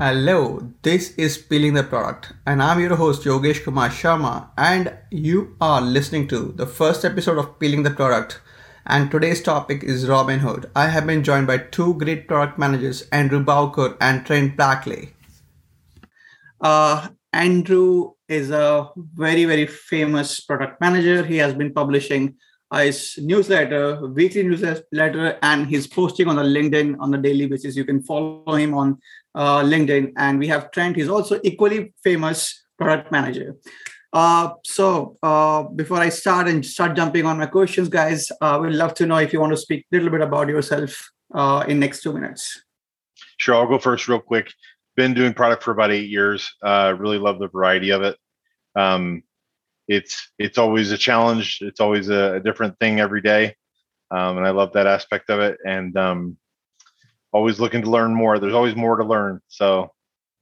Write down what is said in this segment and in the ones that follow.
Hello, this is Peeling the Product, and I'm your host Yogesh Kumar Sharma, and you are listening to the first episode of Peeling the Product. And today's topic is Robinhood. I have been joined by two great product managers, Andrew Bowker and Trent Blackley. Uh, Andrew is a very, very famous product manager. He has been publishing his newsletter, weekly newsletter, and he's posting on the LinkedIn on a daily basis. You can follow him on uh, LinkedIn. And we have Trent, he's also equally famous product manager. Uh, so uh, before I start and start jumping on my questions, guys, uh, we'd love to know if you want to speak a little bit about yourself uh, in next two minutes. Sure, I'll go first real quick. Been doing product for about eight years. Uh, really love the variety of it. Um, it's it's always a challenge. It's always a, a different thing every day, um, and I love that aspect of it. And um, always looking to learn more. There's always more to learn. So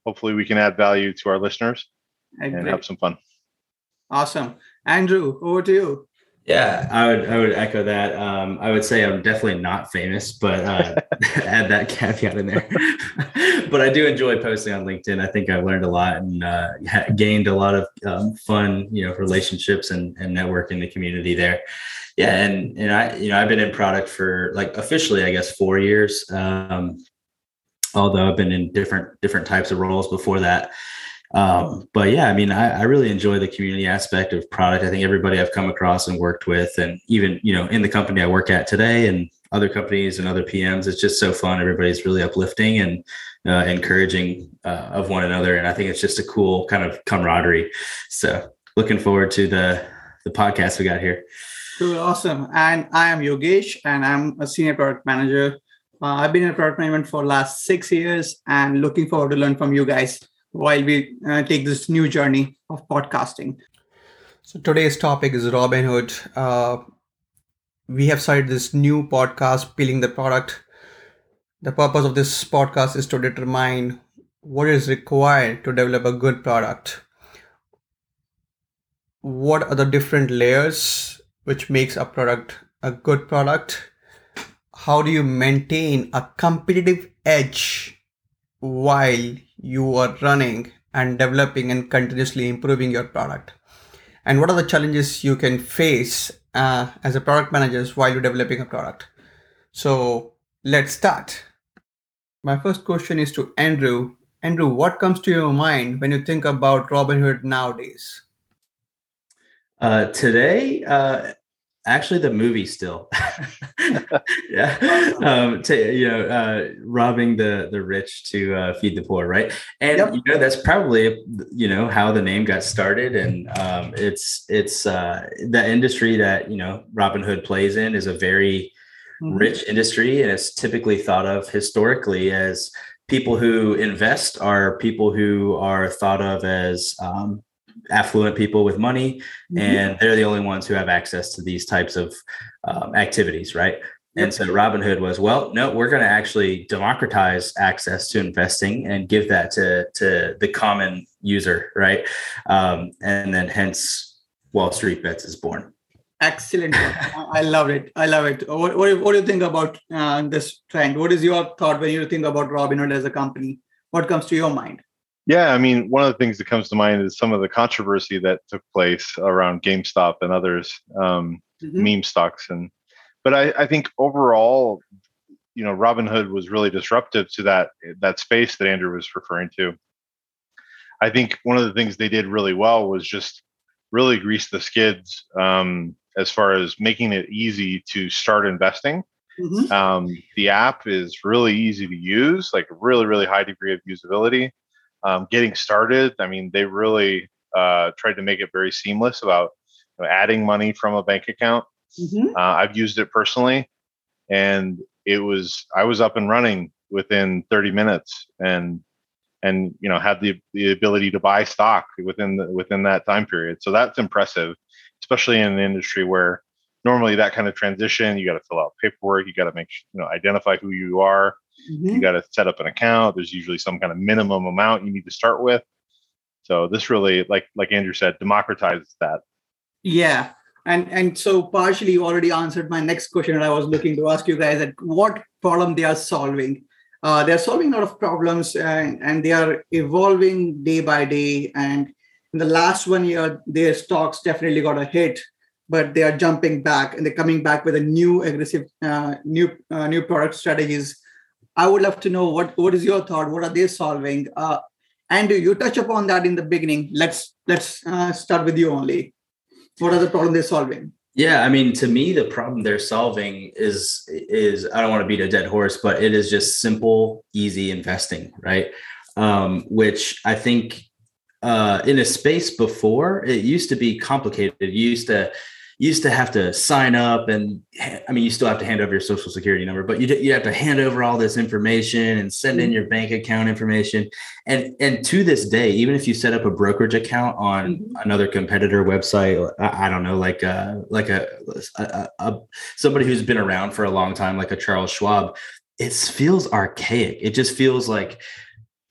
hopefully we can add value to our listeners and have some fun. Awesome. Andrew, over to you. Yeah, I would I would echo that. Um, I would say I'm definitely not famous, but uh, add that caveat in there. but I do enjoy posting on LinkedIn. I think I've learned a lot and uh, gained a lot of um, fun, you know, relationships and, and network in the community there. Yeah and and i you know i've been in product for like officially i guess four years um although i've been in different different types of roles before that. Um but yeah i mean I, I really enjoy the community aspect of product. I think everybody i've come across and worked with and even you know in the company i work at today and other companies and other pms it's just so fun everybody's really uplifting and uh, encouraging uh, of one another and i think it's just a cool kind of camaraderie so looking forward to the the podcast we got here Cool, awesome. And I am Yogesh, and I'm a senior product manager. Uh, I've been in product management for last six years, and looking forward to learn from you guys while we uh, take this new journey of podcasting. So today's topic is Robinhood. We have started this new podcast, peeling the product. The purpose of this podcast is to determine what is required to develop a good product. What are the different layers which makes a product a good product? How do you maintain a competitive edge while you are running and developing and continuously improving your product? And what are the challenges you can face uh, as a product manager while you're developing a product? So let's start. My first question is to Andrew. Andrew, what comes to your mind when you think about Robinhood nowadays? Uh, today, uh, actually, the movie still. yeah, um, to, you know, uh, robbing the the rich to uh, feed the poor, right? And yep. you know, that's probably you know how the name got started, and um, it's it's uh, the industry that you know Robinhood plays in is a very mm-hmm. rich industry, and it's typically thought of historically as people who invest are people who are thought of as um, affluent people with money, mm-hmm. and they're the only ones who have access to these types of um, activities, right? And so Robinhood was, well, no, we're going to actually democratize access to investing and give that to to the common user, right? Um, and then hence Wall Street Bets is born. Excellent. I love it. I love it. What, what, what do you think about uh, this trend? What is your thought when you think about Robinhood as a company? What comes to your mind? Yeah, I mean, one of the things that comes to mind is some of the controversy that took place around GameStop and others, um, mm-hmm. meme stocks, and but I, I think overall, you know, Robinhood was really disruptive to that that space that Andrew was referring to. I think one of the things they did really well was just really grease the skids um, as far as making it easy to start investing. Mm-hmm. Um, the app is really easy to use, like really, really high degree of usability um, getting started. I mean, they really uh, tried to make it very seamless about you know, adding money from a bank account. Mm-hmm. Uh, I've used it personally, and it was I was up and running within 30 minutes, and and you know had the the ability to buy stock within the, within that time period. So that's impressive, especially in an industry where normally that kind of transition you got to fill out paperwork, you got to make you know identify who you are, Mm-hmm. You got to set up an account. There's usually some kind of minimum amount you need to start with. So this really, like like Andrew said, democratizes that. Yeah, and and so partially you already answered my next question, and I was looking to ask you guys at what problem they are solving. uh, they're solving a lot of problems and, and they are evolving day by day. And in the last one year, their stocks definitely got a hit, but they are jumping back and they're coming back with a new aggressive, uh, new uh, new product strategies. I would love to know what what is your thought? What are they solving? Uh, and you touch upon that in the beginning. Let's let's uh, start with you only. What are the problem they're solving? Yeah, I mean, to me, the problem they're solving is is I don't want to beat a dead horse, but it is just simple, easy investing, right? Um, which I think uh, in a space before it used to be complicated. Used to used to have to sign up and i mean you still have to hand over your social security number but you, you have to hand over all this information and send in mm-hmm. your bank account information and and to this day even if you set up a brokerage account on mm-hmm. another competitor website I, I, don't know like a like a, a, a somebody who's been around for a long time like a charles schwab it feels archaic it just feels like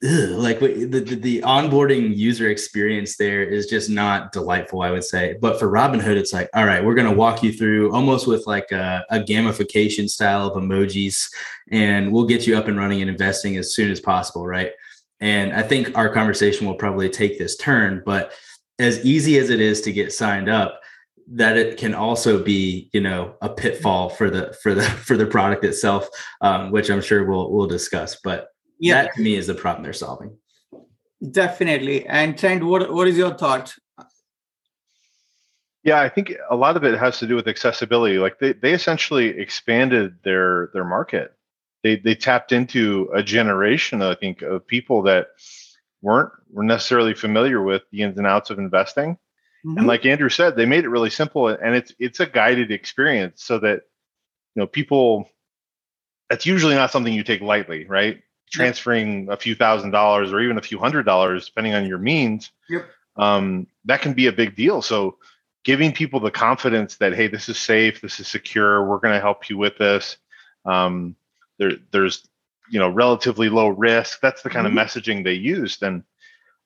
ugh, like the, the, the onboarding user experience there is just not delightful i would say. But for robinhood it's like all right we're going to walk you through almost with like a, a, gamification style of emojis and we'll get you up and running and investing as soon as possible right? And i think our conversation will probably take this turn but as easy as it is to get signed up that it can also be you know a pitfall for the for the for the product itself um, which i'm sure we'll we'll discuss. But yeah. that to me is the problem they're solving. Definitely. And Trent, what what is your thought? Yeah, I think a lot of it has to do with accessibility. Like they, they essentially expanded their their market. They they tapped into a generation, I think, of people that weren't were necessarily familiar with the ins and outs of investing. Mm-hmm. And like Andrew said, they made it really simple and it's it's a guided experience so that you know people that's usually not something you take lightly, right? Transferring a few thousand dollars or even a few hundred dollars, depending on your means, yep. um, that can be a big deal. So giving people the confidence that, hey, this is safe, this is secure, we're going to help you with this. Um, there, there's, you know, relatively low risk. That's the kind mm-hmm. of messaging they used. And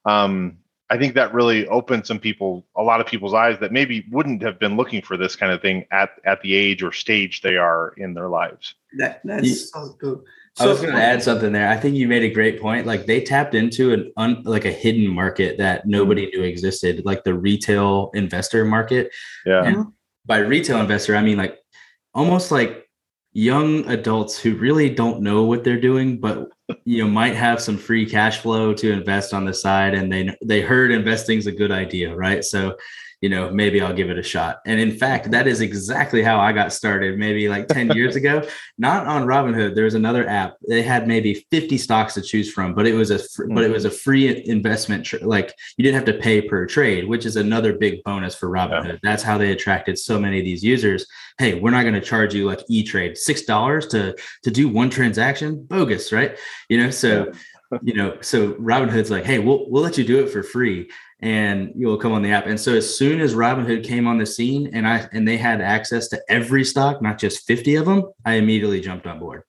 um, I think that really opened some people, a lot of people's eyes that maybe wouldn't have been looking for this kind of thing at, at the age or stage they are in their lives. That, that's yeah. so cool. I was going to add something there. I think you made a great point. Like they tapped into an un, like a hidden market that mm-hmm. nobody knew existed, like the retail investor market. Yeah. And by retail investor, I mean like almost like young adults who really don't know what they're doing, but you know might have some free cash flow to invest on the side, and they they heard investing is a good idea, right? So you know, maybe I'll give it a shot. And in fact, that is exactly how I got started maybe like 10 years ago. Not on Robinhood. There was another app. They had maybe 50 stocks to choose from, but it was a fr- mm-hmm. but it was a free investment tr- like you didn't have to pay per trade, which is another big bonus for Robinhood. Yeah. That's how they attracted so many of these users. Hey, we're not going to charge you like E-Trade $6 to to do one transaction. Bogus, right? You know, so you know, so Robinhood's like, "Hey, we'll we'll let you do it for free." And you'll come on the app. And so as soon as Robinhood came on the scene and I and they had access to every stock, not just 50 of them, I immediately jumped on board.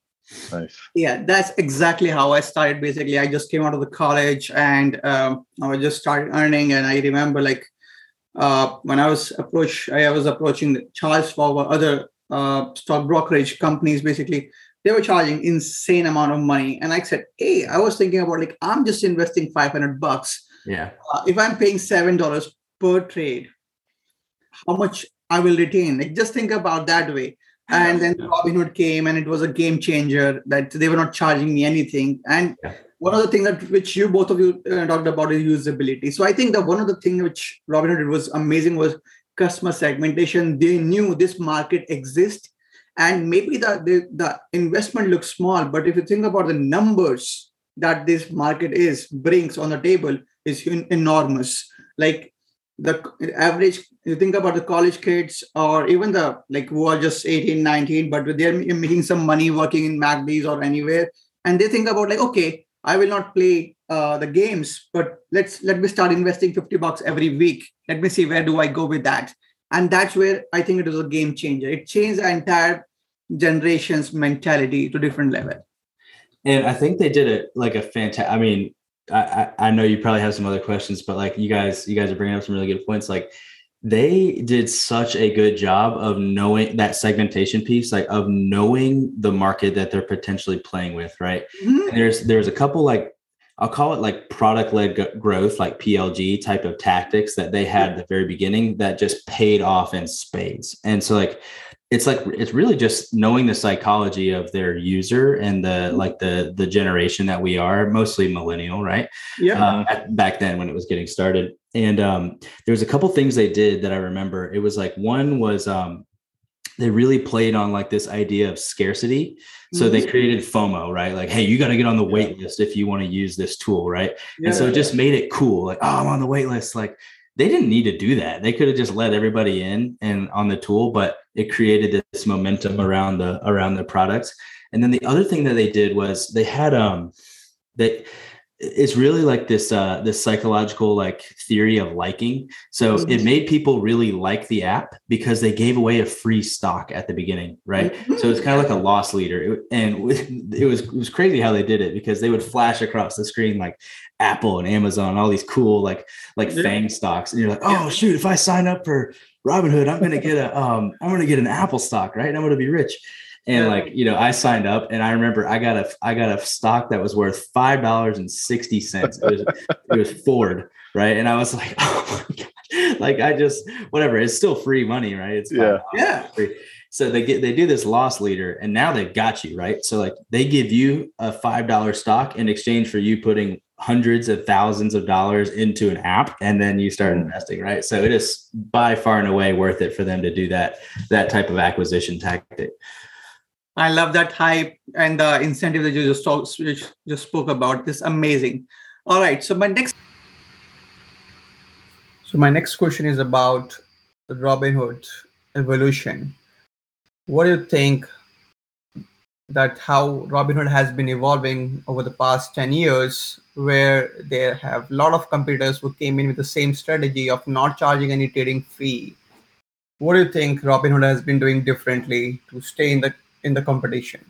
Nice. Yeah, that's exactly how I started. Basically, I just came out of the college and um, I just started earning. And I remember like uh, when I was approach, I was approaching Charles Schwab other uh, stock brokerage companies. Basically, they were charging insane amount of money, and I said, "Hey, I was thinking about like I'm just investing 500 bucks." Yeah. Uh, if I'm paying seven dollars per trade, how much I will retain? Like just think about that way. And then Robinhood came, and it was a game changer. That they were not charging me anything. And yeah. one of the things that which you both of you uh, talked about is usability. So I think that one of the things which Robinhood did was amazing was customer segmentation. They knew this market exists, and maybe the, the the investment looks small, but if you think about the numbers that this market is brings on the table, is enormous. Like the average, you think about the college kids or even the like who are just 18, 19, but they're making some money working in McDee's or anywhere. And they think about like, okay, I will not play uh, the games, but let's let me start investing 50 bucks every week. Let me see where do I go with that. And that's where I think it was a game changer. It changed the entire generation's mentality to different level. And I think they did it like a fantastic. I mean, I, I know you probably have some other questions, but like you guys, you guys are bringing up some really good points. Like they did such a good job of knowing that segmentation piece like of knowing the market that they're potentially playing with right mm-hmm. there's there's a couple like i'll call it like product led g- growth like plg type of tactics that they had at the very beginning that just paid off in spades and so like it's like it's really just knowing the psychology of their user and the like the the generation that we are mostly millennial right? Yeah. Uh, back then when it was getting started. And um, there was a couple things they did that i remember. It was like one was um, they really played on like this idea of scarcity. So they mm-hmm. created fomo right? Like hey you got to get on the wait list if you want to use this tool right? Yeah, and so it just made it cool like oh i'm on the wait list like they didn't need to do that. They could have just let everybody in and on the tool, but it created this momentum around the around the products. And then the other thing that they did was they had um they it's really like this uh this psychological like theory of liking so mm-hmm. it made people really like the app because they gave away a free stock at the beginning right mm-hmm. so it's kind of like a loss leader and it was it was crazy how they did it because they would flash across the screen like apple and amazon all these cool like like yeah. fang stocks and you're like oh shoot if i sign up for robinhood i'm gonna get a um i'm gonna get an apple stock right And i'm gonna be rich and like, you know, I signed up and I remember I got a I got a stock that was worth five dollars and sixty cents. It was it was Ford, right? And I was like, oh my god, like I just whatever, it's still free money, right? It's yeah, yeah. Free. So they get they do this loss leader and now they've got you, right? So like they give you a five dollar stock in exchange for you putting hundreds of thousands of dollars into an app and then you start mm. investing right so it is by far and away worth it for them to do that that type of acquisition tactic I love that hype and the incentive that you just talked, just spoke about. This amazing. All right. So my next. So my next question is about Robinhood evolution. What do you think that how Robinhood has been evolving over the past 10 years, where there have a lot of competitors who came in with the same strategy of not charging any trading fee. What do you think Robinhood has been doing differently to stay in the in the competition.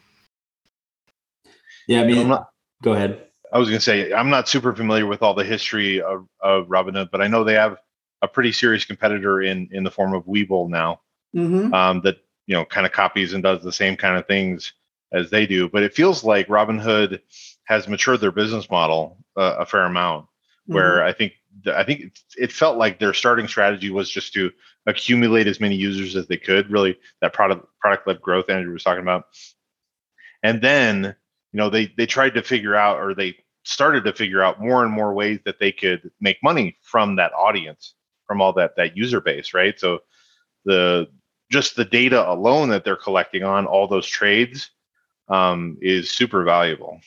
Yeah, I mean, not, go ahead. I was going to say I'm not super familiar with all the history of, of Robinhood, but I know they have a pretty serious competitor in in the form of Webull now mm-hmm. um, that you know kind of copies and does the same kind of things as they do. But it feels like Robinhood has matured their business model uh, a fair amount. Mm-hmm. Where I think I think it, it felt like their starting strategy was just to accumulate as many users as they could. Really, that product product led growth Andrew was talking about. And then, you know, they they tried to figure out, or they started to figure out more and more ways that they could make money from that audience, from all that that user base, right? So the just the data alone that they're collecting on all those trades um, is super valuable.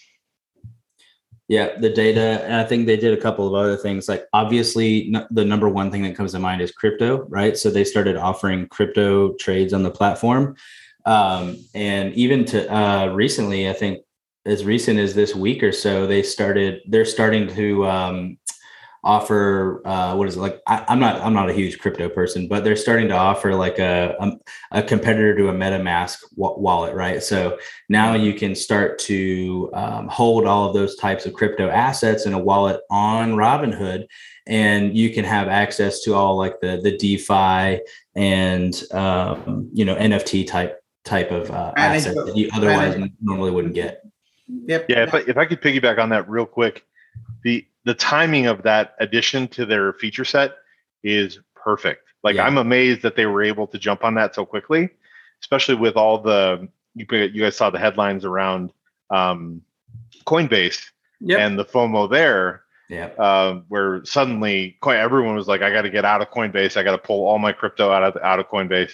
Yeah, the data, and I think they did a couple of other things. Like obviously, the number one thing that comes to mind is crypto, right? So they started offering crypto trades on the platform, um, and even to uh, recently, I think as recent as this week or so, they started. They're starting to um, offer uh, what is it like I, am not i'm not a huge crypto person but they're starting to offer like a, a, a competitor to a metamask w- wallet right? So now you can start to um, hold all of those types of crypto assets in a wallet on robinhood and you can have access to all like the the defi and um, you know nft type type of uh, assets that you otherwise normally wouldn't get. Yep. Yeah if I, if I could piggyback on that real quick the the timing of that addition to their feature set is perfect. Like yeah. I'm amazed that they were able to jump on that so quickly, especially with all the you, you guys saw the headlines around um, Coinbase yep. and the FOMO there. Yeah. Uh, where suddenly quite everyone was like, I got to get out of Coinbase. I got to pull all my crypto out of out of Coinbase.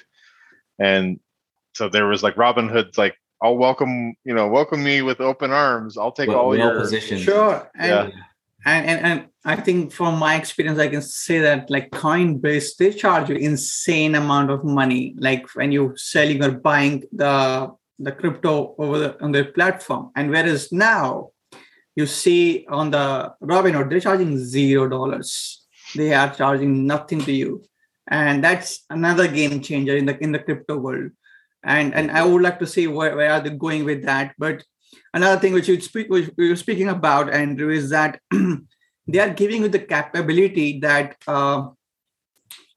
And so there was like Robinhood's like, I'll welcome, you know, welcome me with open arms. I'll take well, all your positions. Sure. And, yeah and, and and I think from my experience, I can say that like Coinbase, they charge you insane amount of money. Like when you're selling or buying the the crypto over the, on their platform. And whereas now you see on the Robinhood, they're charging zero dollars. They are charging nothing to you. And that's another game changer in the in the crypto world. And and I would like to see where, where are they going with that. But Another thing which you speak, which we were speaking about, Andrew, is that they are giving you the capability that uh,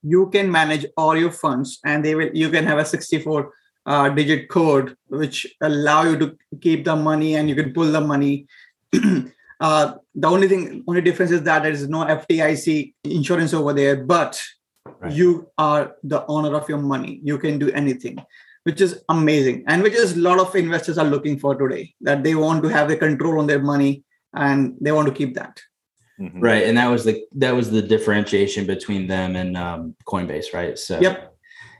you can manage all your funds and they will you can have a 64 uh, digit code which allow you to keep the money and you can pull the money. Uh, the only thing only difference is that there is no fdic insurance over there but right. you are the owner of your money. You can do anything which is amazing and which is a lot of investors are looking for today that they want to have the control on their money and they want to keep that. Mm-hmm. right and that was the that was the differentiation between them and um, coinbase right? So yep.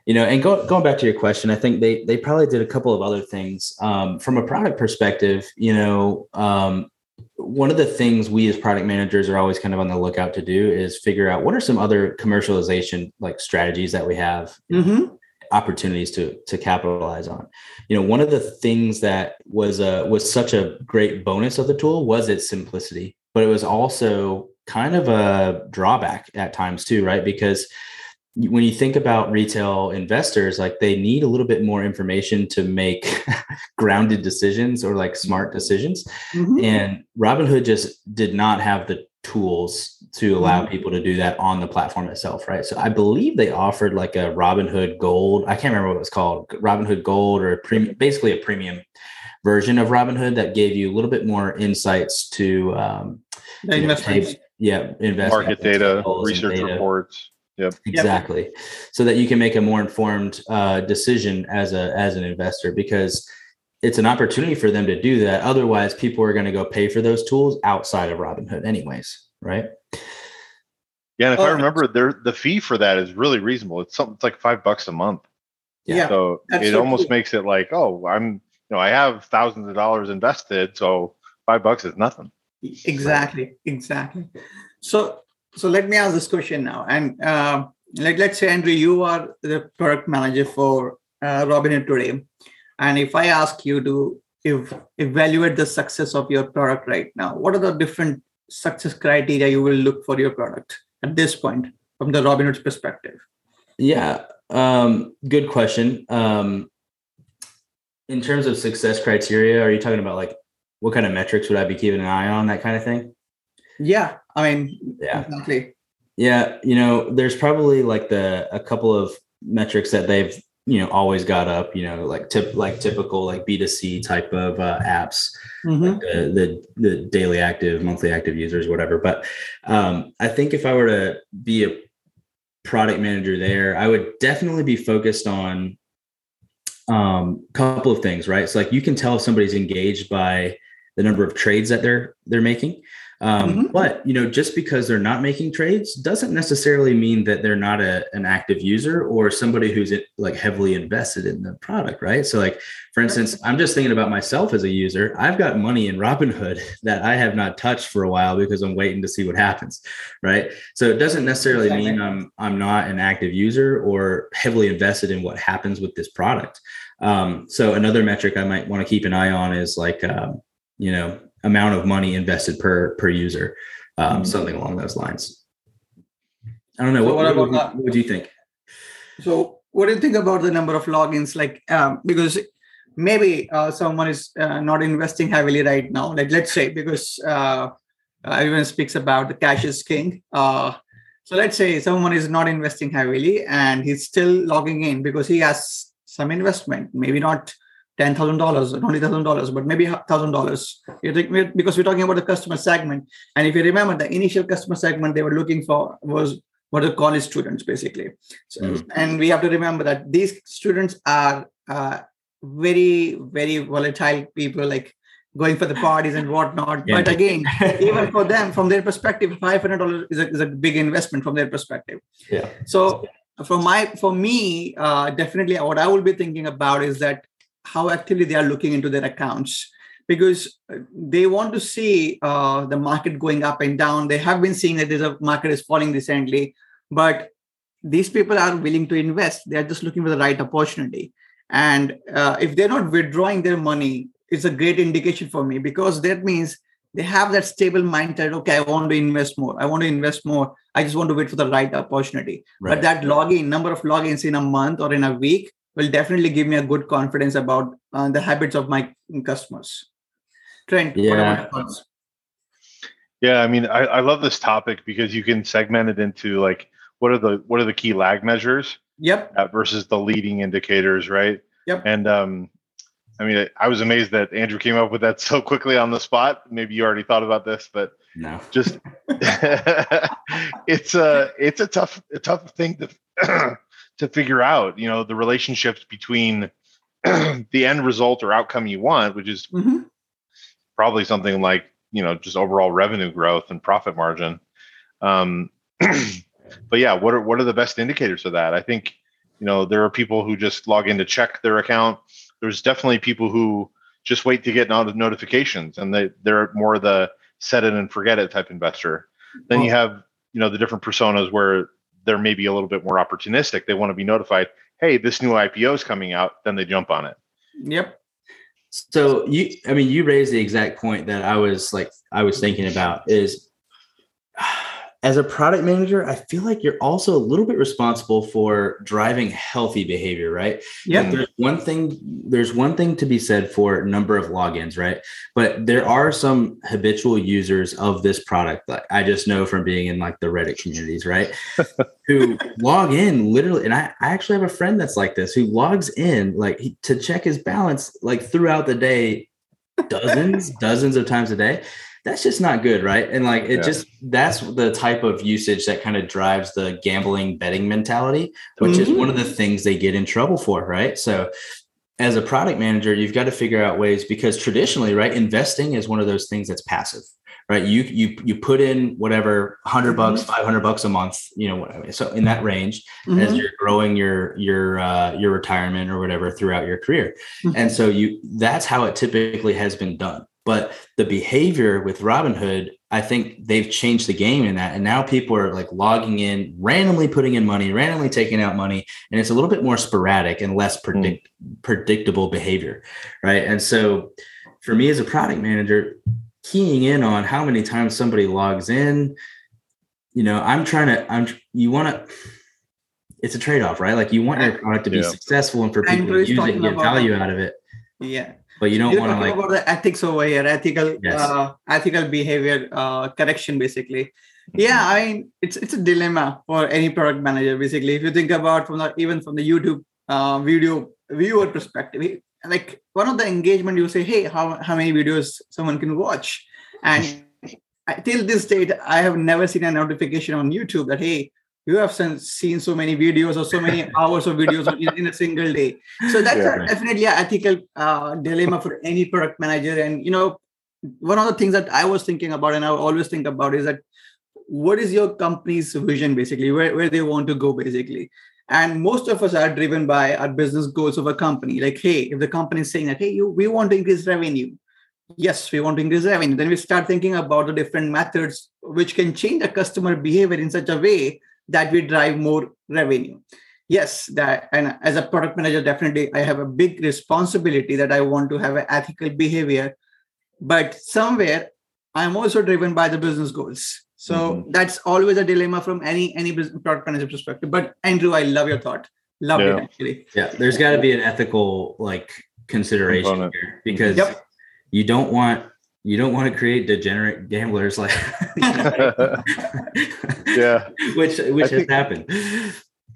you know and go, going back to your question i think they they probably did a couple of other things. Um, from a product perspective you know um, one of the things we as product managers are always kind of on the lookout to do is figure out what are some other commercialization like strategies that we have. Mm-hmm. Opportunities to to capitalize on. You know one of the things that was a was such a great bonus of the tool was its simplicity but it was also kind of a drawback at times too right? Because when you think about retail investors like they need a little bit more information to make grounded decisions or like smart decisions. Mm-hmm. and robinhood just did not have the tools to allow mm-hmm. people to do that on the platform itself right so i believe they offered like a robinhood gold i can't remember what it was called robinhood gold or a premium basically a premium version of robinhood that gave you a little bit more insights to um, the investments. yeah investment market data research data. reports Yep. Exactly. Yep. So that you can make a more informed uh, decision as a as an investor because it's an opportunity for them to do that. Otherwise, people are going to go pay for those tools outside of Robinhood, anyways, right? Yeah, and if oh, I remember, there the fee for that is really reasonable. It's something it's like five bucks a month. Yeah. So it so almost cool. makes it like, oh, I'm you know I have thousands of dollars invested, so five bucks is nothing. Exactly. Exactly. So so let me ask this question now. And uh, like, let's say, Andrew, you are the product manager for uh, Robinhood today. And if I ask you to if, evaluate the success of your product right now, what are the different success criteria you will look for your product at this point from the Robinhood's perspective? Yeah, um, good question. Um, in terms of success criteria, are you talking about like what kind of metrics would I be keeping an eye on, that kind of thing? Yeah, I mean, yeah, exactly. Yeah, you know, there's probably like the a couple of metrics that they've you know always got up. You know, like tip like typical like B2C type of uh, apps, mm-hmm. like the, the, the daily active, monthly active users, whatever. But um, I think if I were to be a product manager there, I would definitely be focused on um couple of things right so like you can tell if somebody's engaged by the number of trades that they're they're making um, mm-hmm. But you know, just because they're not making trades doesn't necessarily mean that they're not a, an active user or somebody who's like heavily invested in the product, right? So, like for instance, I'm just thinking about myself as a user. I've got money in Robinhood that I have not touched for a while because I'm waiting to see what happens, right? So it doesn't necessarily exactly. mean I'm I'm not an active user or heavily invested in what happens with this product. Um, so another metric I might want to keep an eye on is like, um, you know, amount of money invested per per user, um, mm-hmm. something along those lines. I don't know. So what, what, what, what, do you think? So, what do you think about the number of logins? Like, um, because maybe uh, someone is uh, not investing heavily right now. Like, let's say because uh, everyone speaks about the cash is king. Uh, so let's say someone is not investing heavily and he's still logging in because he has some investment, maybe not ten thousand dollars, twenty thousand dollars, but maybe thousand dollars. Because we're talking about the customer segment, and if you remember, the initial customer segment they were looking for was what the college students basically. So, mm-hmm. And we have to remember that these students are uh, very very volatile people, like going for the parties and whatnot. Yeah. But again, even for them, from their perspective, five hundred dollars is a, is a big investment from their perspective. Yeah. So for my for me, uh, definitely what I will be thinking about is that how actively they are looking into their accounts because uh, they want to see uh, the market going up and down. They have been seeing that there's a market is falling recently, but these people are willing to invest. They are just looking for the right opportunity. And uh, if they're not withdrawing their money, it's a great indication for me because that means they have that stable mindset. Okay, I want to invest more. I want to invest more. I just want to wait for the right opportunity. Right. But that login number of logins in a month or in a week will definitely give me a good confidence about uh, the habits of my customers. Trent, yeah. Yeah, I mean, I, I love this topic because you can segment it into like what are the what are the key lag measures Yep. uh, versus the leading indicators, right? Yep. And um, I mean, I was amazed that Andrew came up with that so quickly on the spot. Maybe you already thought about this, but No. just it's a it's a tough a tough thing to to figure out. You know, the relationships between the end result or outcome you want, which is hmm probably something like you know just overall revenue growth and profit margin. Um, but yeah, what are what are the best indicators of that? I think you know there are people who just log in to check their account. There's definitely people who just wait to get not- notifications, and they they're more the set it and forget it type investor. Then you have you know the different personas where they're maybe a little bit more opportunistic. They want to be notified, hey, this new IPO is coming out. Then they jump on it. Yep. So you, I mean, you raised the exact point that I was like, I was thinking about is as a product manager, I feel like you're also a little bit responsible for driving healthy behavior, right? Yeah. There's one thing, there's one thing to be said for number of logins, right? But there are some habitual users of this product that I just know from being in like the Reddit communities, right? who log in literally, and I, I actually have a friend that's like this who logs in like he, to check his balance like throughout the day, dozens, dozens of times a day. That's just not good, right? And like it Yeah. just that's the type of usage that kind of drives the gambling betting mentality, which is Mhm. one of the things they get in trouble for, right? So as a product manager, you've got to figure out ways because traditionally, right, investing is one of those things that's passive, right? You you you put in whatever 100 bucks, 500 bucks a month, you know, whatever. So in that range, as Mhm. you're growing your your uh, your retirement or whatever throughout your career, Mhm. and so you that's how it typically has been done. But the behavior with Robinhood, I think they've changed the game in that, and now people are like logging in, randomly putting in money, randomly taking out money, and it's a little bit more sporadic and less hmm. predict predictable behavior, right? And so, for me as a product manager, keying in on how many times somebody logs in, you know, I'm trying to, I'm you want to. It's a trade-off, right? Like you want your product to be Yeah. successful and for people Andrew to use it and get about- value out of it, Yeah. But you don't want to like about the ethics over here, ethical, Yes. uh, ethical behavior uh, correction, basically. Yeah, I mean, it's it's a dilemma for any product manager. Basically, if you think about from the even from the YouTube uh, video viewer perspective, like one of the engagement, you say, hey, how how many videos someone can watch, and till this date, I have never seen a notification on YouTube that hey, you have seen so many videos or so many hours of videos in, a single day. So that's Yeah. a, definitely an ethical uh, dilemma for any product manager. And you know, one of the things that I was thinking about, and I always think about, is that what is your company's vision, basically, where where they want to go, basically. And most of us are driven by our business goals of a company. Like, hey, if the company is saying that, hey, you we want to increase revenue, yes, we want to increase revenue. Then we start thinking about the different methods which can change the customer behavior in such a way that we drive more revenue. Yes, that and as a product manager, definitely I have a big responsibility that I want to have an ethical behavior, but somewhere I'm also driven by the business goals. So Mhm. that's always a dilemma from any any business product manager perspective. But Andrew, I love your thought. Love Yeah. it actually. Yeah, there's got to be an ethical like consideration Component. here because Yep. you don't want you don't want to create degenerate gamblers like yeah. which which has think- happened.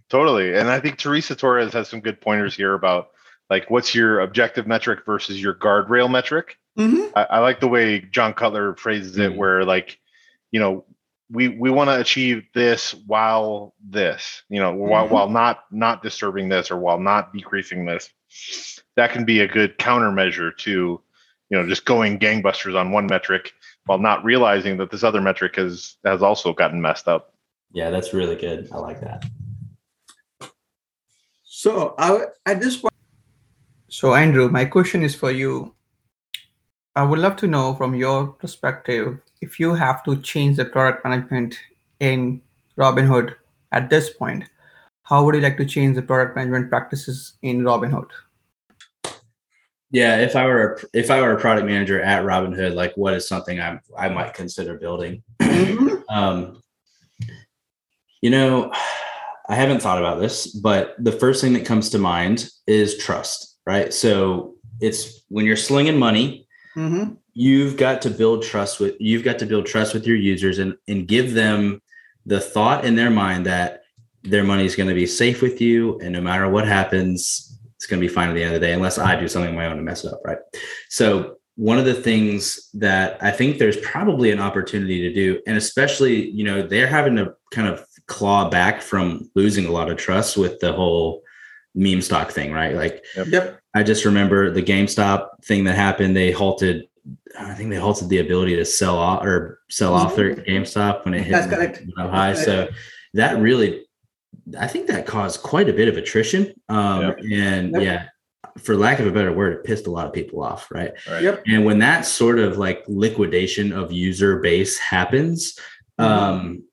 Totally. And I think Teresa Torres has some good pointers here about like what's your objective metric versus your guardrail metric. Mhm. I, I like the way John Cutler phrases it, Mhm. where like, you know, we we want to achieve this while this, you know, while Mhm. while not not disturbing this or while not decreasing this. That can be a good countermeasure to, you know, just going gangbusters on one metric while not realizing that this other metric has has also gotten messed up. Yeah, that's really good. I like that. So I, at this point, so Andrew, my question is for you. I would love to know from your perspective if you have to change the product management in Robinhood at this point, how would you like to change the product management practices in Robinhood? Yeah, if I were a, if I were a product manager at Robinhood, like what is something I I might consider building? Um, you know, I haven't thought about this, but the first thing that comes to mind is trust, right? So it's when you're slinging money, Mm-hmm. you've got to build trust with you've got to build trust with your users and and give them the thought in their mind that their money is going to be safe with you, and no matter what happens, it's going to be fine at the end of the day, unless I do something on my own to mess it up, right? So one of the things that I think there's probably an opportunity to do, and especially, you know, they're having to kind of claw back from losing a lot of trust with the whole meme stock thing, right? Like, yep. I just remember the GameStop thing that happened. They halted, I think they halted the ability to sell off or sell off their. GameStop when it hit That's correct. high. So that really, I think that caused quite a bit of attrition. Um, yep. And yep. yeah, for lack of a better word, it pissed a lot of people off, right? right. Yep. And when that sort of like liquidation of user base happens, mm-hmm. um,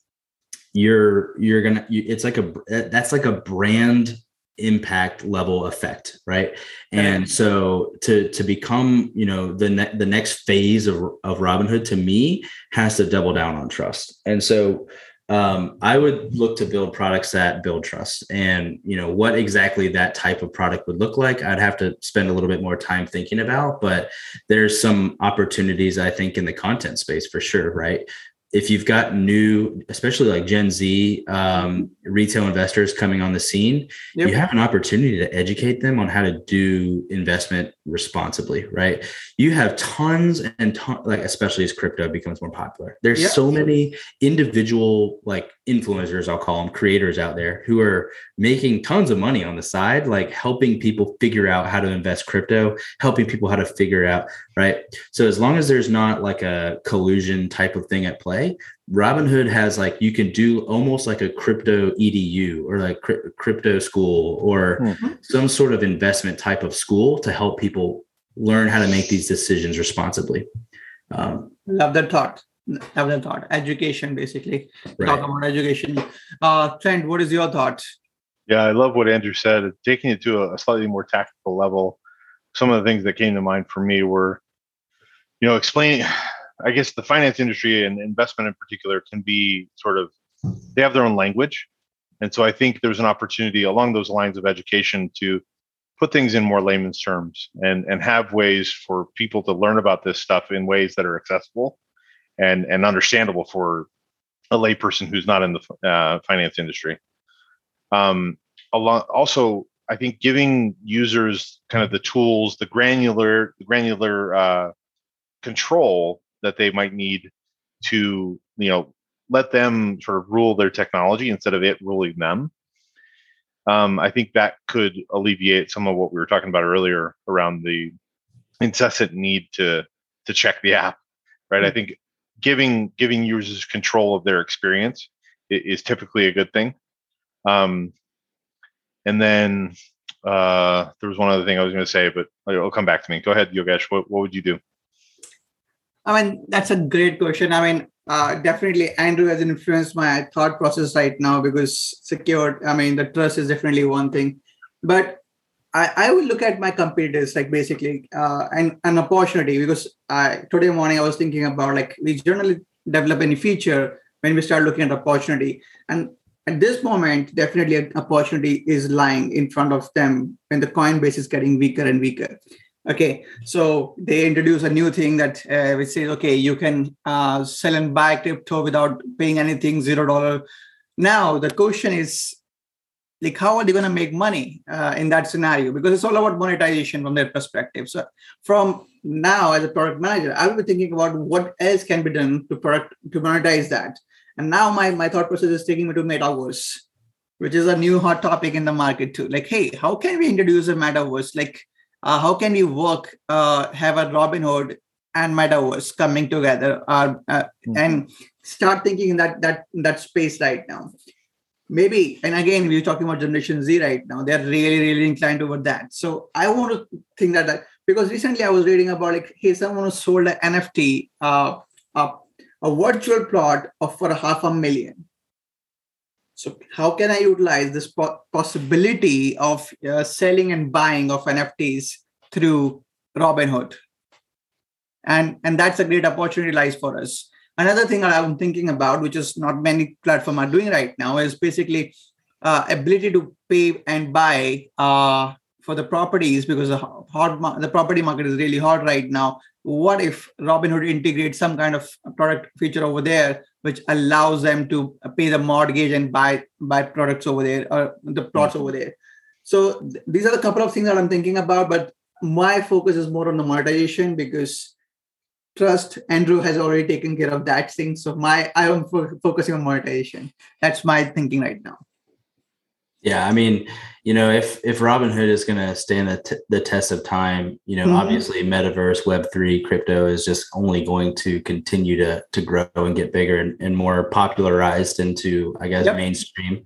you're you're gonna you, it's like a that's like a brand impact level effect right and so to to become you know the ne- the next phase of of robinhood to me has to double down on trust and so um, I would look to build products that build trust. And you know what exactly that type of product would look like, I'd have to spend a little bit more time thinking about. But there's some opportunities I think in the content space for sure, right? If you've got new, especially like Gen Z um, retail investors coming on the scene, yep. you have an opportunity to educate them on how to do investment responsibly, right? You have tons and tons, like especially as crypto becomes more popular. There's yep. so many individual like influencers, I'll call them creators out there who are making tons of money on the side, like helping people figure out how to invest crypto, helping people how to figure out, right? So as long as there's not like a collusion type of thing at play Robinhood has like you can do almost like a crypto edu or like cri- crypto school or mm-hmm. some sort of investment type of school to help people learn how to make these decisions responsibly. Um, love that thought. Love that thought. Education basically. Right. talk about education. Uh trent what is your thought? Yeah i love what andrew said. Taking it to a slightly more tactical level. Some of the things that came to mind for me were you know explaining I guess the finance industry and investment in particular can be sort of they have their own language, and so I think there's an opportunity along those lines of education to put things in more layman's terms and and have ways for people to learn about this stuff in ways that are accessible and and understandable for a layperson who's not in the uh, finance industry. Um, along, also, I think giving users kind of the tools, the granular, granular uh, control that they might need to you know let them sort of rule their technology instead of it ruling them. Um, i think that could alleviate some of what we were talking about earlier around the incessant need to to check the app right? Mm-hmm. i think giving giving users control of their experience is, typically a good thing. Um, and then uh, there was one other thing i was going to say but it'll come back to me. Go ahead yogesh. What, what would you do I mean, that's a great question. I mean, uh, definitely Andrew has influenced my thought process right now because secured, I mean, the trust is definitely one thing. But I, I will look at my competitors like basically uh, an, an opportunity because I, today morning I was thinking about like we generally develop any feature when we start looking at opportunity. And at this moment, definitely an opportunity is lying in front of them when the Coinbase is getting weaker and weaker. Okay, so they introduce a new thing that uh, which says, okay, you can uh, sell and buy crypto without paying anything, zero dollar. Now the question is, like, how are they going to make money uh, in that scenario? Because it's all about monetization from their perspective. So from now, as a product manager, I will be thinking about what else can be done to product to monetize that. And now my my thought process is taking me to metaverse, which is a new hot topic in the market too. Like, hey, how can we introduce a metaverse? Like uh, how can we work uh, have a robinhood and metaverse coming together uh, mm-hmm. and start thinking in that that that space right now? Maybe and again we're talking about generation z right now. They're really really inclined toward that. So i want to think that, that because recently i was reading about like hey someone who sold an nft uh, a, a virtual plot of for a half a million so how can I utilize this po- possibility of uh, selling and buying of NFTs through Robinhood? And, and that's a great opportunity lies for us. Another thing I'm thinking about, which is not many platform are doing right now, is basically uh, ability to pay and buy uh, for the properties because the the property market is really hot right now. What if Robinhood integrates some kind of product feature over there which allows them to pay the mortgage and buy buy products over there or the plots over there. So th- these are the couple of things that I'm thinking about, but my focus is more on the monetization because trust andrew has already taken care of that thing. So my i am fo- focusing on monetization. That's my thinking right now yeah i mean you know if if robinhood is going to stand the, t- the test of time you know mm-hmm. obviously metaverse web3 crypto is just only going to continue to to grow and get bigger and, and more popularized into i guess yep. mainstream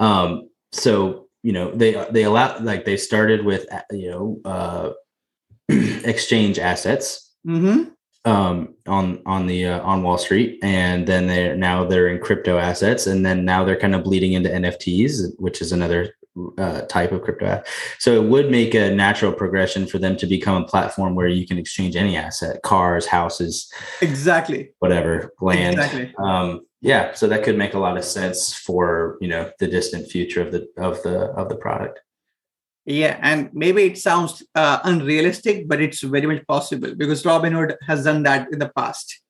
um so you know they they allow like they started with you know uh exchange assets mm-hmm um, on on the uh, on Wall Street, and then they're now they're in crypto assets, and then now they're kind of bleeding into NFTs, which is another uh, type of crypto. So it would make a natural progression for them to become a platform where you can exchange any asset, cars, houses, exactly, whatever, land. Exactly. Um, yeah, so that could make a lot of sense for you know the distant future of the of the of the product. Yeah, and maybe it sounds uh, unrealistic, but it's very much possible because Robinhood has done that in the past.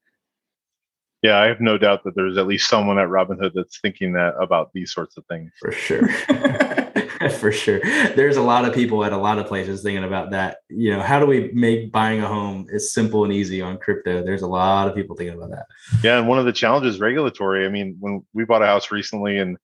Yeah, I have no doubt that there's at least someone at Robinhood that's thinking that about these sorts of things. For sure. For sure. There's a lot of people at a lot of places thinking about that. You know, how do we make buying a home as simple and easy on crypto? There's a lot of people thinking about that. Yeah, and one of the challenges regulatory. I mean, when we bought a house recently and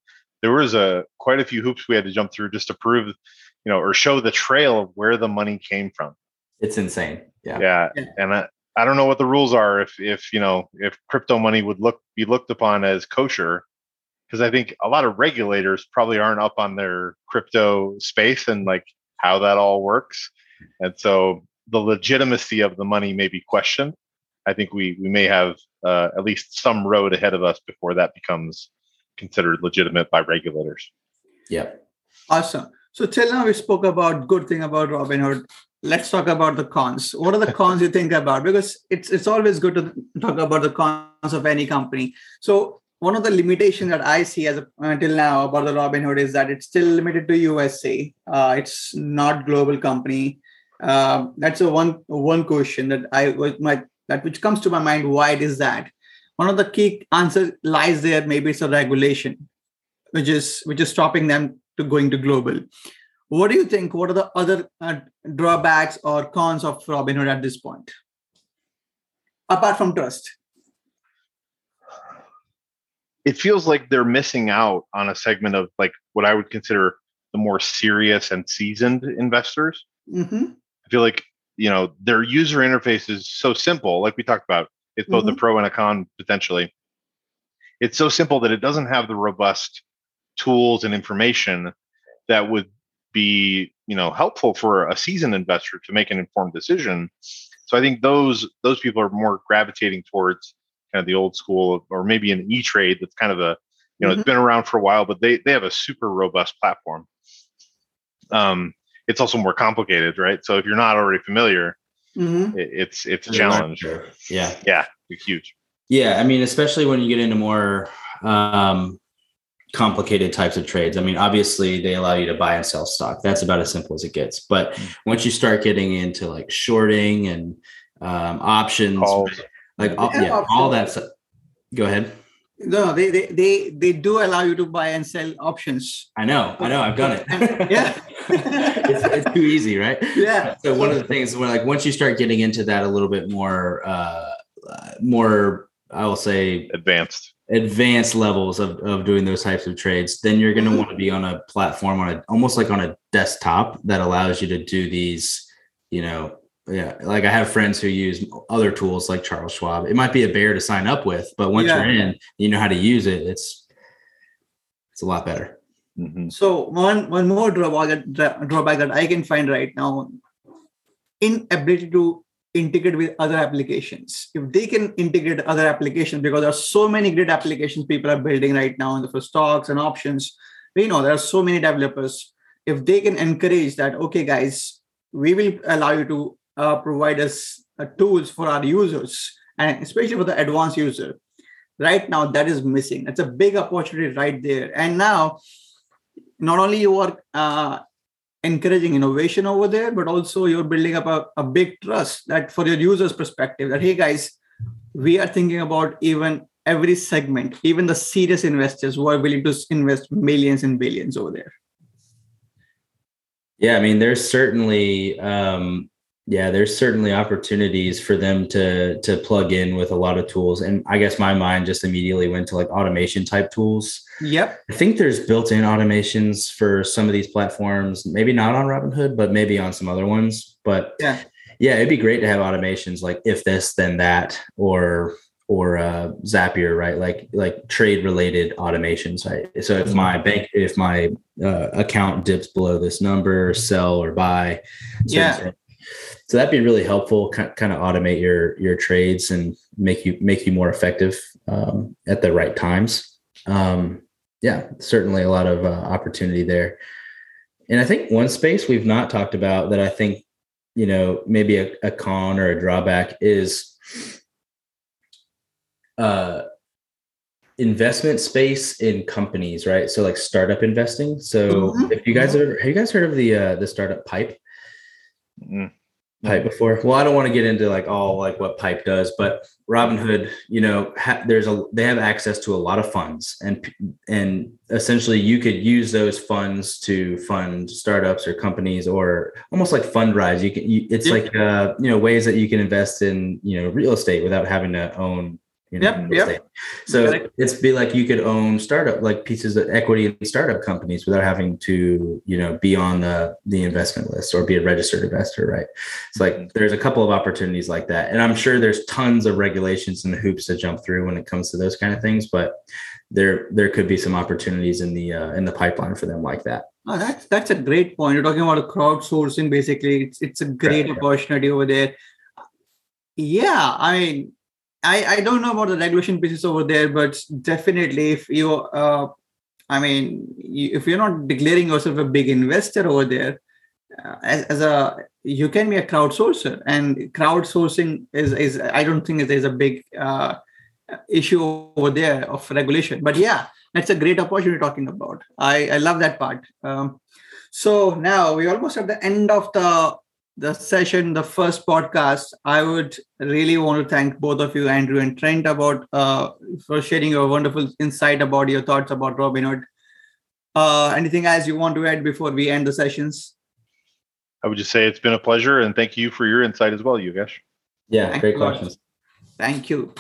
there was a quite a few hoops we had to jump through just to prove you know, or show the trail of where the money came from. It's insane. Yeah. Yeah. yeah. And I, I don't know what the rules are if if you know if crypto money would look be looked upon as kosher because I think a lot of regulators probably aren't up on their crypto space and like how that all works. And so the legitimacy of the money may be questioned. I think we we may have uh, at least some road ahead of us before that becomes considered legitimate by regulators. Yeah. Awesome. So till now we spoke about good thing about Robinhood. Let's talk about the cons. What are the cons you think about? Because it's it's always good to talk about the cons of any company. So one of the limitations that I see as a, until now about the Robinhood is that it's still limited to USA. Uh, it's not global company. Uh, that's a one one question that I was my that which comes to my mind. Why it is that? One of the key answers lies there. Maybe it's a regulation, which is which is stopping them to going to global. What do you think? What are the other uh, drawbacks or cons of Robinhood at this point, apart from trust? It feels like they're missing out on a segment of like what I would consider the more serious and seasoned investors. Mm-hmm. I feel like you know their user interface is so simple, like we talked about. It's both mm-hmm. a pro and a con potentially. It's so simple that it doesn't have the robust tools and information that would be you know helpful for a seasoned investor to make an informed decision. So i think those those people are more gravitating towards kind of the old school or maybe an e-trade that's kind of a you know mm-hmm. it's been around for a while but they they have a super robust platform. Um it's also more complicated right? So if you're not already familiar mm-hmm. it, it's it's a challenge. yeah. Yeah it's huge. Yeah i mean especially when you get into more um complicated types of trades. I mean, obviously they allow you to buy and sell stock. That's about as simple as it gets. But mm-hmm. once you start getting into like shorting and um, options, like all, yeah, all that stuff. Go ahead. No, they, they they they do allow you to buy and sell options. I know, I know, I've done it. yeah, it's, it's, too easy, right? Yeah. So one of the things when like once you start getting into that a little bit more, uh, more, I will say advanced advanced levels of, of doing those types of trades, then you're going to mm-hmm. want to be on a platform on a almost like on a desktop that allows you to do these, you know, yeah. Like I have friends who use other tools like Charles Schwab. It might be a bear to sign up with, but once yeah. you're in, you know how to use it. It's it's a lot better. Mm-hmm. So one one more drawback drawback that I can find right now, inability to integrate with other applications. If they can integrate other applications, because there are so many great applications people are building right now in the for stocks and options, we know there are so many developers. If they can encourage that, okay, guys, we will allow you to uh, provide us uh, tools for our users, and especially for the advanced user. Right now, that is missing. That's a big opportunity right there. And now, not only you are uh, encouraging innovation over there, but also you're building up a, a big trust that for your users' perspective, that hey guys, we are thinking about even every segment, even the serious investors who are willing to invest millions and billions over there. Yeah, I mean, there's certainly um, yeah, there's certainly opportunities for them to to plug in with a lot of tools. And I guess my mind just immediately went to like automation type tools. Yep. I think there's built-in automations for some of these platforms, maybe not on Robinhood, but maybe on some other ones. But yeah, yeah, it'd be great to have automations like if this, then that, or or uh, Zapier, right? Like like trade related automations, right? So if my bank, if my uh, account dips below this number, sell or buy, yeah so that'd be really helpful kind of automate your your trades and make you make you more effective um, at the right times um, yeah certainly a lot of uh, opportunity there. And i think one space we've not talked about that i think you know maybe a, a con or a drawback is uh investment space in companies right? So like startup investing. So mm-hmm. if you guys have, have you guys heard of the uh the startup pipe? Mm pipe before well i don't want to get into like all like what pipe does but robinhood you know ha- there's a they have access to a lot of funds and and essentially you could use those funds to fund startups or companies or almost like fundraise you can you, it's yeah. like uh you know ways that you can invest in you know real estate without having to own you know, yep, yep. So it's be like you could own startup like pieces of equity in startup companies without having to, you know, be on the the investment list or be a registered investor, right? It's like mm-hmm. there's a couple of opportunities like that. And I'm sure there's tons of regulations and hoops to jump through when it comes to those kind of things, but there there could be some opportunities in the uh, in the pipeline for them like that. Oh, that's that's a great point. You're talking about a crowdsourcing. Basically, it's it's a great right, opportunity over there. Yeah, I mean, I, I don't know about the regulation pieces over there, but definitely if you, uh, I mean, you, if you're not declaring yourself a big investor over there, uh, as, as a you can be a crowdsourcer, and crowdsourcing is is I don't think there's a big uh, issue over there of regulation. But yeah, that's a great opportunity talking about. I I love that part. Um, so now we're almost at the end of the the session, the first podcast, I would really want to thank both of you, Andrew and Trent, about uh, for sharing your wonderful insight about your thoughts about Robinhood. Uh, anything else you want to add before we end the sessions? I would just say it's been a pleasure, and thank you for your insight as well, Yogesh. Yeah, thank great questions. Thank you.